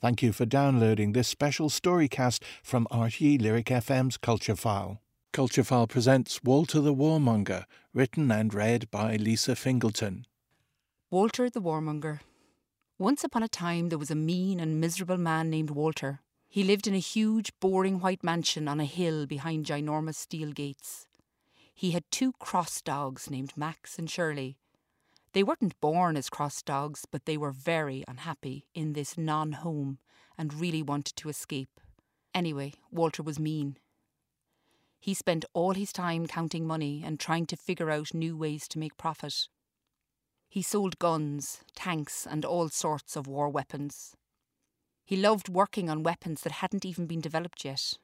Thank you for downloading this special storycast from RTE Lyric FM's Culture File. Culture File presents Walter the Warmonger, written and read by Lisa Fingleton. Walter the Warmonger. Once upon a time, there was a mean and miserable man named Walter. He lived in a huge, boring white mansion on a hill behind ginormous steel gates. He had two cross dogs named Max and Shirley. They weren't born as cross dogs, but they were very unhappy in this non home and really wanted to escape. Anyway, Walter was mean. He spent all his time counting money and trying to figure out new ways to make profit. He sold guns, tanks, and all sorts of war weapons. He loved working on weapons that hadn't even been developed yet.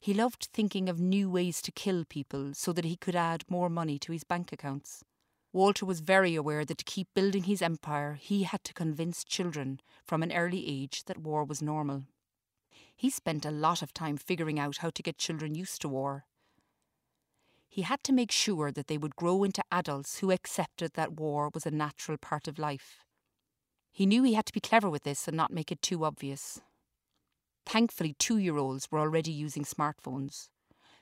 He loved thinking of new ways to kill people so that he could add more money to his bank accounts. Walter was very aware that to keep building his empire, he had to convince children from an early age that war was normal. He spent a lot of time figuring out how to get children used to war. He had to make sure that they would grow into adults who accepted that war was a natural part of life. He knew he had to be clever with this and not make it too obvious. Thankfully, two year olds were already using smartphones.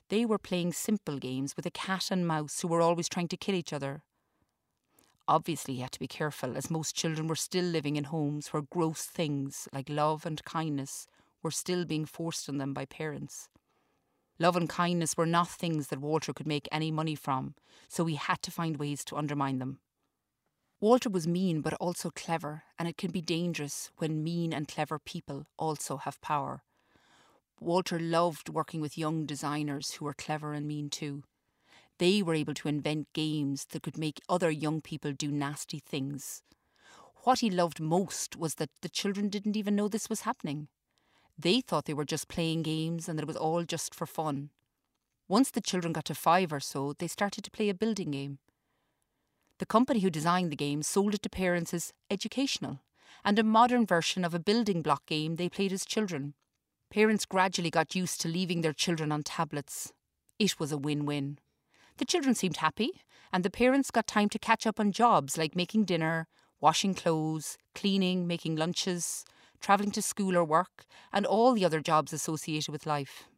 They were playing simple games with a cat and mouse who were always trying to kill each other. Obviously, he had to be careful, as most children were still living in homes where gross things like love and kindness were still being forced on them by parents. Love and kindness were not things that Walter could make any money from, so he had to find ways to undermine them. Walter was mean but also clever, and it can be dangerous when mean and clever people also have power. Walter loved working with young designers who were clever and mean too they were able to invent games that could make other young people do nasty things. What he loved most was that the children didn't even know this was happening. They thought they were just playing games and that it was all just for fun. Once the children got to five or so, they started to play a building game. The company who designed the game sold it to parents as educational and a modern version of a building block game they played as children. Parents gradually got used to leaving their children on tablets. It was a win win. The children seemed happy, and the parents got time to catch up on jobs like making dinner, washing clothes, cleaning, making lunches, travelling to school or work, and all the other jobs associated with life.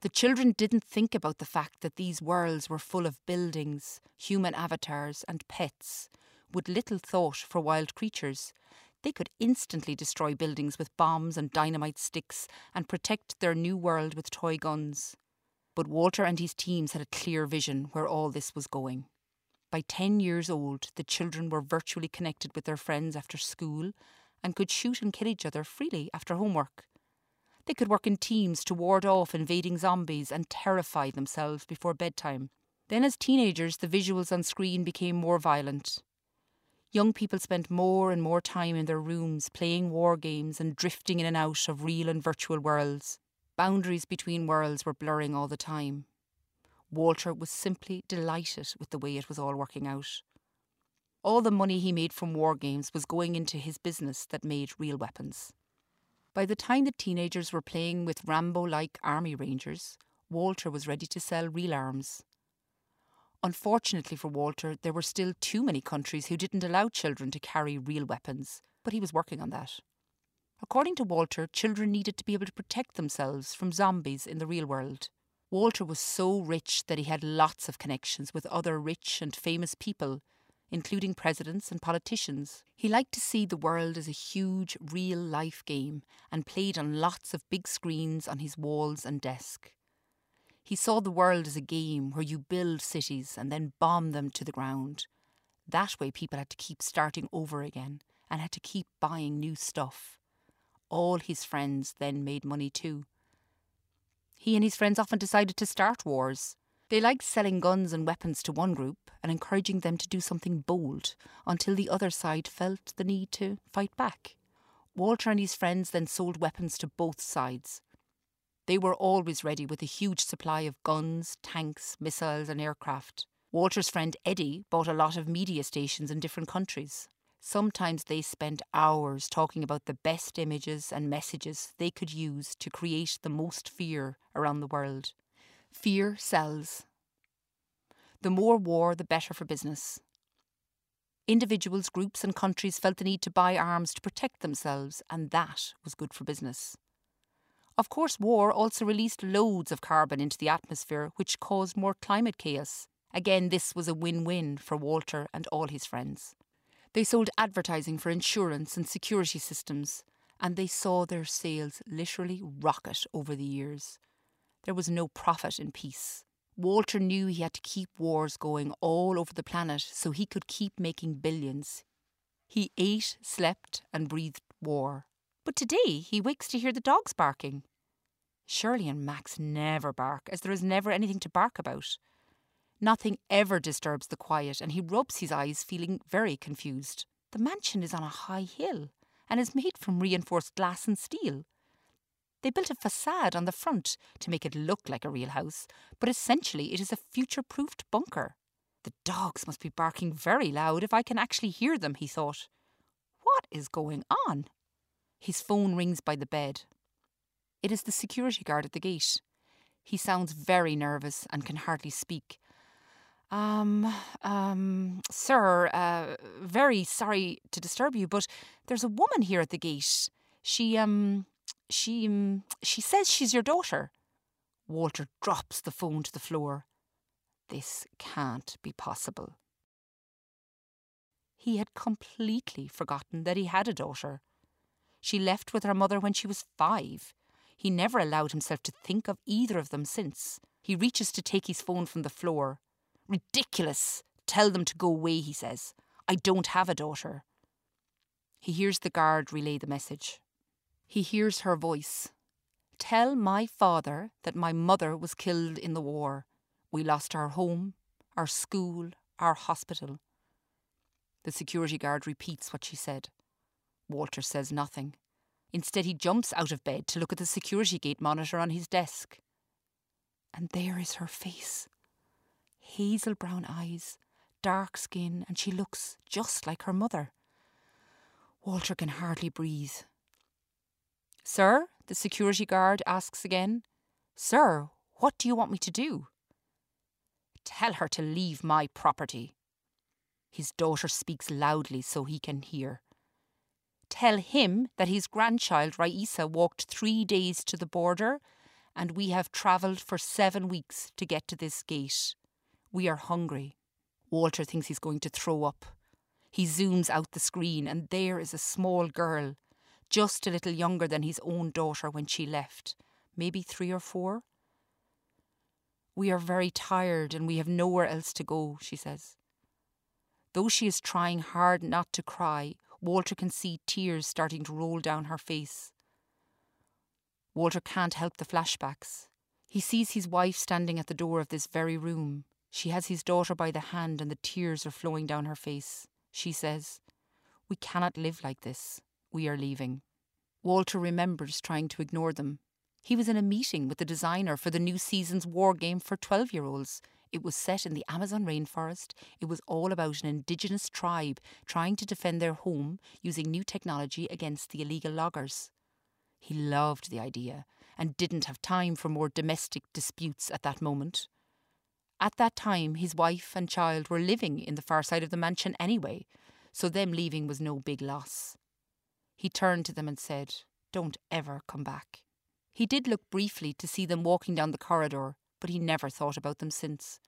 The children didn't think about the fact that these worlds were full of buildings, human avatars, and pets, with little thought for wild creatures. They could instantly destroy buildings with bombs and dynamite sticks and protect their new world with toy guns. But Walter and his teams had a clear vision where all this was going. By 10 years old, the children were virtually connected with their friends after school and could shoot and kill each other freely after homework. They could work in teams to ward off invading zombies and terrify themselves before bedtime. Then, as teenagers, the visuals on screen became more violent. Young people spent more and more time in their rooms playing war games and drifting in and out of real and virtual worlds. Boundaries between worlds were blurring all the time. Walter was simply delighted with the way it was all working out. All the money he made from war games was going into his business that made real weapons. By the time the teenagers were playing with Rambo like army rangers, Walter was ready to sell real arms. Unfortunately for Walter, there were still too many countries who didn't allow children to carry real weapons, but he was working on that. According to Walter, children needed to be able to protect themselves from zombies in the real world. Walter was so rich that he had lots of connections with other rich and famous people, including presidents and politicians. He liked to see the world as a huge, real life game and played on lots of big screens on his walls and desk. He saw the world as a game where you build cities and then bomb them to the ground. That way, people had to keep starting over again and had to keep buying new stuff. All his friends then made money too. He and his friends often decided to start wars. They liked selling guns and weapons to one group and encouraging them to do something bold until the other side felt the need to fight back. Walter and his friends then sold weapons to both sides. They were always ready with a huge supply of guns, tanks, missiles, and aircraft. Walter's friend Eddie bought a lot of media stations in different countries. Sometimes they spent hours talking about the best images and messages they could use to create the most fear around the world. Fear sells. The more war, the better for business. Individuals, groups, and countries felt the need to buy arms to protect themselves, and that was good for business. Of course, war also released loads of carbon into the atmosphere, which caused more climate chaos. Again, this was a win win for Walter and all his friends. They sold advertising for insurance and security systems, and they saw their sales literally rocket over the years. There was no profit in peace. Walter knew he had to keep wars going all over the planet so he could keep making billions. He ate, slept, and breathed war. But today he wakes to hear the dogs barking. Shirley and Max never bark, as there is never anything to bark about. Nothing ever disturbs the quiet, and he rubs his eyes, feeling very confused. The mansion is on a high hill and is made from reinforced glass and steel. They built a facade on the front to make it look like a real house, but essentially it is a future proofed bunker. The dogs must be barking very loud if I can actually hear them, he thought. What is going on? His phone rings by the bed. It is the security guard at the gate. He sounds very nervous and can hardly speak. Um, um, sir, uh, very sorry to disturb you, but there's a woman here at the gate. She, um, she, um, she says she's your daughter. Walter drops the phone to the floor. This can't be possible. He had completely forgotten that he had a daughter. She left with her mother when she was five. He never allowed himself to think of either of them since. He reaches to take his phone from the floor. Ridiculous! Tell them to go away, he says. I don't have a daughter. He hears the guard relay the message. He hears her voice. Tell my father that my mother was killed in the war. We lost our home, our school, our hospital. The security guard repeats what she said. Walter says nothing. Instead, he jumps out of bed to look at the security gate monitor on his desk. And there is her face hazel brown eyes, dark skin, and she looks just like her mother. Walter can hardly breathe. Sir, the security guard asks again. Sir, what do you want me to do? Tell her to leave my property. His daughter speaks loudly so he can hear. Tell him that his grandchild Raisa walked three days to the border, and we have travelled for seven weeks to get to this gate. We are hungry. Walter thinks he's going to throw up. He zooms out the screen, and there is a small girl, just a little younger than his own daughter when she left, maybe three or four. We are very tired and we have nowhere else to go, she says. Though she is trying hard not to cry, Walter can see tears starting to roll down her face. Walter can't help the flashbacks. He sees his wife standing at the door of this very room. She has his daughter by the hand and the tears are flowing down her face. She says, We cannot live like this. We are leaving. Walter remembers trying to ignore them. He was in a meeting with the designer for the new season's war game for 12 year olds. It was set in the Amazon rainforest. It was all about an indigenous tribe trying to defend their home using new technology against the illegal loggers. He loved the idea and didn't have time for more domestic disputes at that moment. At that time, his wife and child were living in the far side of the mansion anyway, so them leaving was no big loss. He turned to them and said, Don't ever come back. He did look briefly to see them walking down the corridor, but he never thought about them since.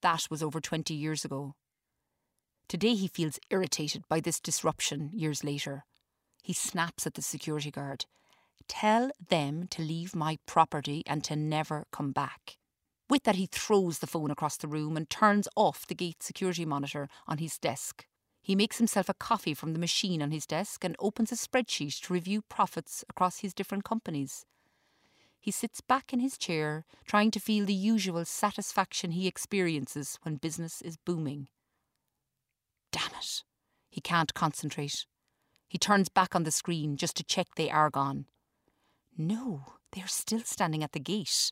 That was over 20 years ago. Today he feels irritated by this disruption years later. He snaps at the security guard. Tell them to leave my property and to never come back. With that, he throws the phone across the room and turns off the gate security monitor on his desk. He makes himself a coffee from the machine on his desk and opens a spreadsheet to review profits across his different companies. He sits back in his chair, trying to feel the usual satisfaction he experiences when business is booming. Damn it! He can't concentrate. He turns back on the screen just to check they are gone. No, they are still standing at the gate.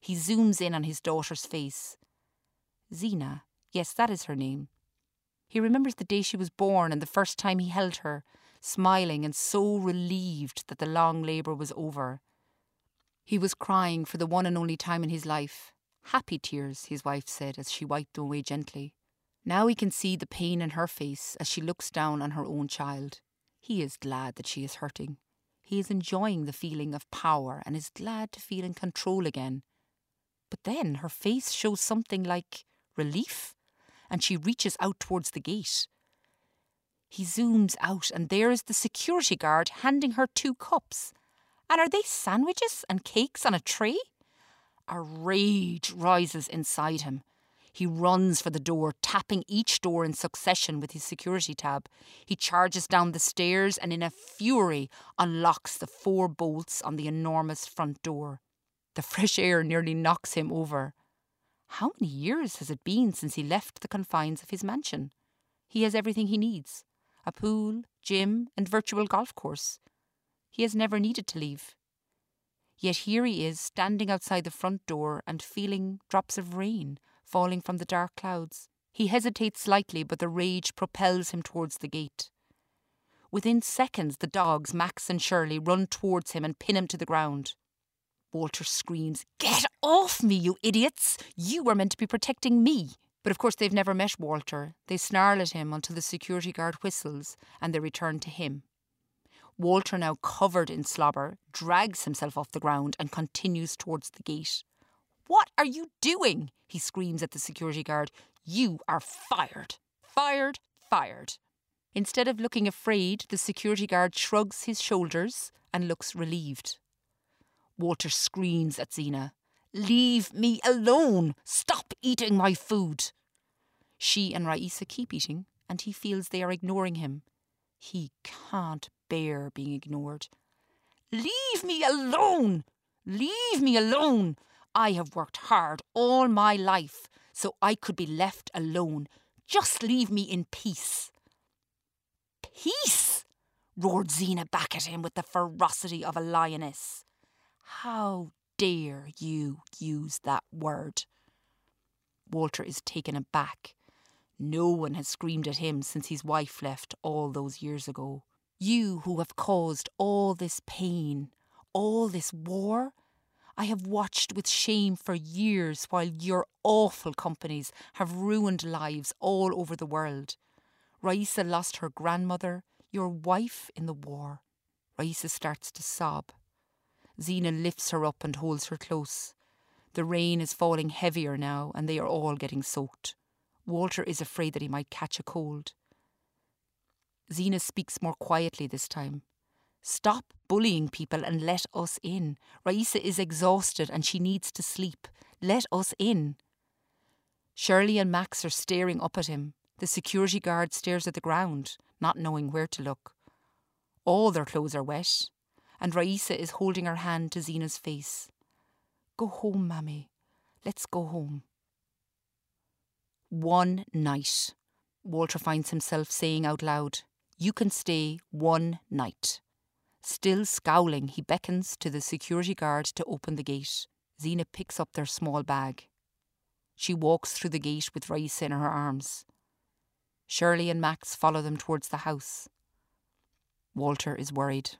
He zooms in on his daughter's face. Zena, yes, that is her name. He remembers the day she was born and the first time he held her, smiling and so relieved that the long labour was over. He was crying for the one and only time in his life. Happy tears, his wife said as she wiped them away gently. Now he can see the pain in her face as she looks down on her own child. He is glad that she is hurting. He is enjoying the feeling of power and is glad to feel in control again. But then her face shows something like relief, and she reaches out towards the gate. He zooms out, and there is the security guard handing her two cups. And are they sandwiches and cakes on a tray? A rage rises inside him. He runs for the door, tapping each door in succession with his security tab. He charges down the stairs and, in a fury, unlocks the four bolts on the enormous front door. The fresh air nearly knocks him over. How many years has it been since he left the confines of his mansion? He has everything he needs a pool, gym, and virtual golf course. He has never needed to leave. Yet here he is, standing outside the front door and feeling drops of rain falling from the dark clouds. He hesitates slightly, but the rage propels him towards the gate. Within seconds, the dogs, Max and Shirley, run towards him and pin him to the ground. Walter screams, Get off me, you idiots! You were meant to be protecting me. But of course, they've never met Walter. They snarl at him until the security guard whistles and they return to him. Walter, now covered in slobber, drags himself off the ground and continues towards the gate. What are you doing? He screams at the security guard. You are fired. Fired, fired. Instead of looking afraid, the security guard shrugs his shoulders and looks relieved. Walter screams at Zena. Leave me alone! Stop eating my food! She and Raisa keep eating, and he feels they are ignoring him. He can't bear being ignored. Leave me alone! Leave me alone! I have worked hard all my life so I could be left alone. Just leave me in peace. Peace! roared Zena back at him with the ferocity of a lioness. How dare you use that word? Walter is taken aback. No one has screamed at him since his wife left all those years ago. You who have caused all this pain, all this war, I have watched with shame for years while your awful companies have ruined lives all over the world. Raisa lost her grandmother, your wife in the war. Raisa starts to sob. Zena lifts her up and holds her close. The rain is falling heavier now, and they are all getting soaked. Walter is afraid that he might catch a cold. Zena speaks more quietly this time. Stop bullying people and let us in. Raisa is exhausted and she needs to sleep. Let us in. Shirley and Max are staring up at him. The security guard stares at the ground, not knowing where to look. All their clothes are wet, and Raisa is holding her hand to Zena's face. Go home, Mammy. Let's go home. One night, Walter finds himself saying out loud, You can stay one night. Still scowling, he beckons to the security guard to open the gate. Zena picks up their small bag. She walks through the gate with Raisa in her arms. Shirley and Max follow them towards the house. Walter is worried.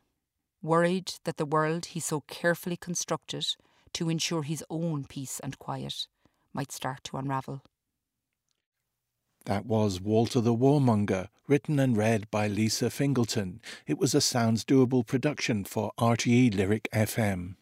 Worried that the world he so carefully constructed to ensure his own peace and quiet might start to unravel. That was Walter the Warmonger, written and read by Lisa Fingleton. It was a Sounds Doable production for RTE Lyric FM.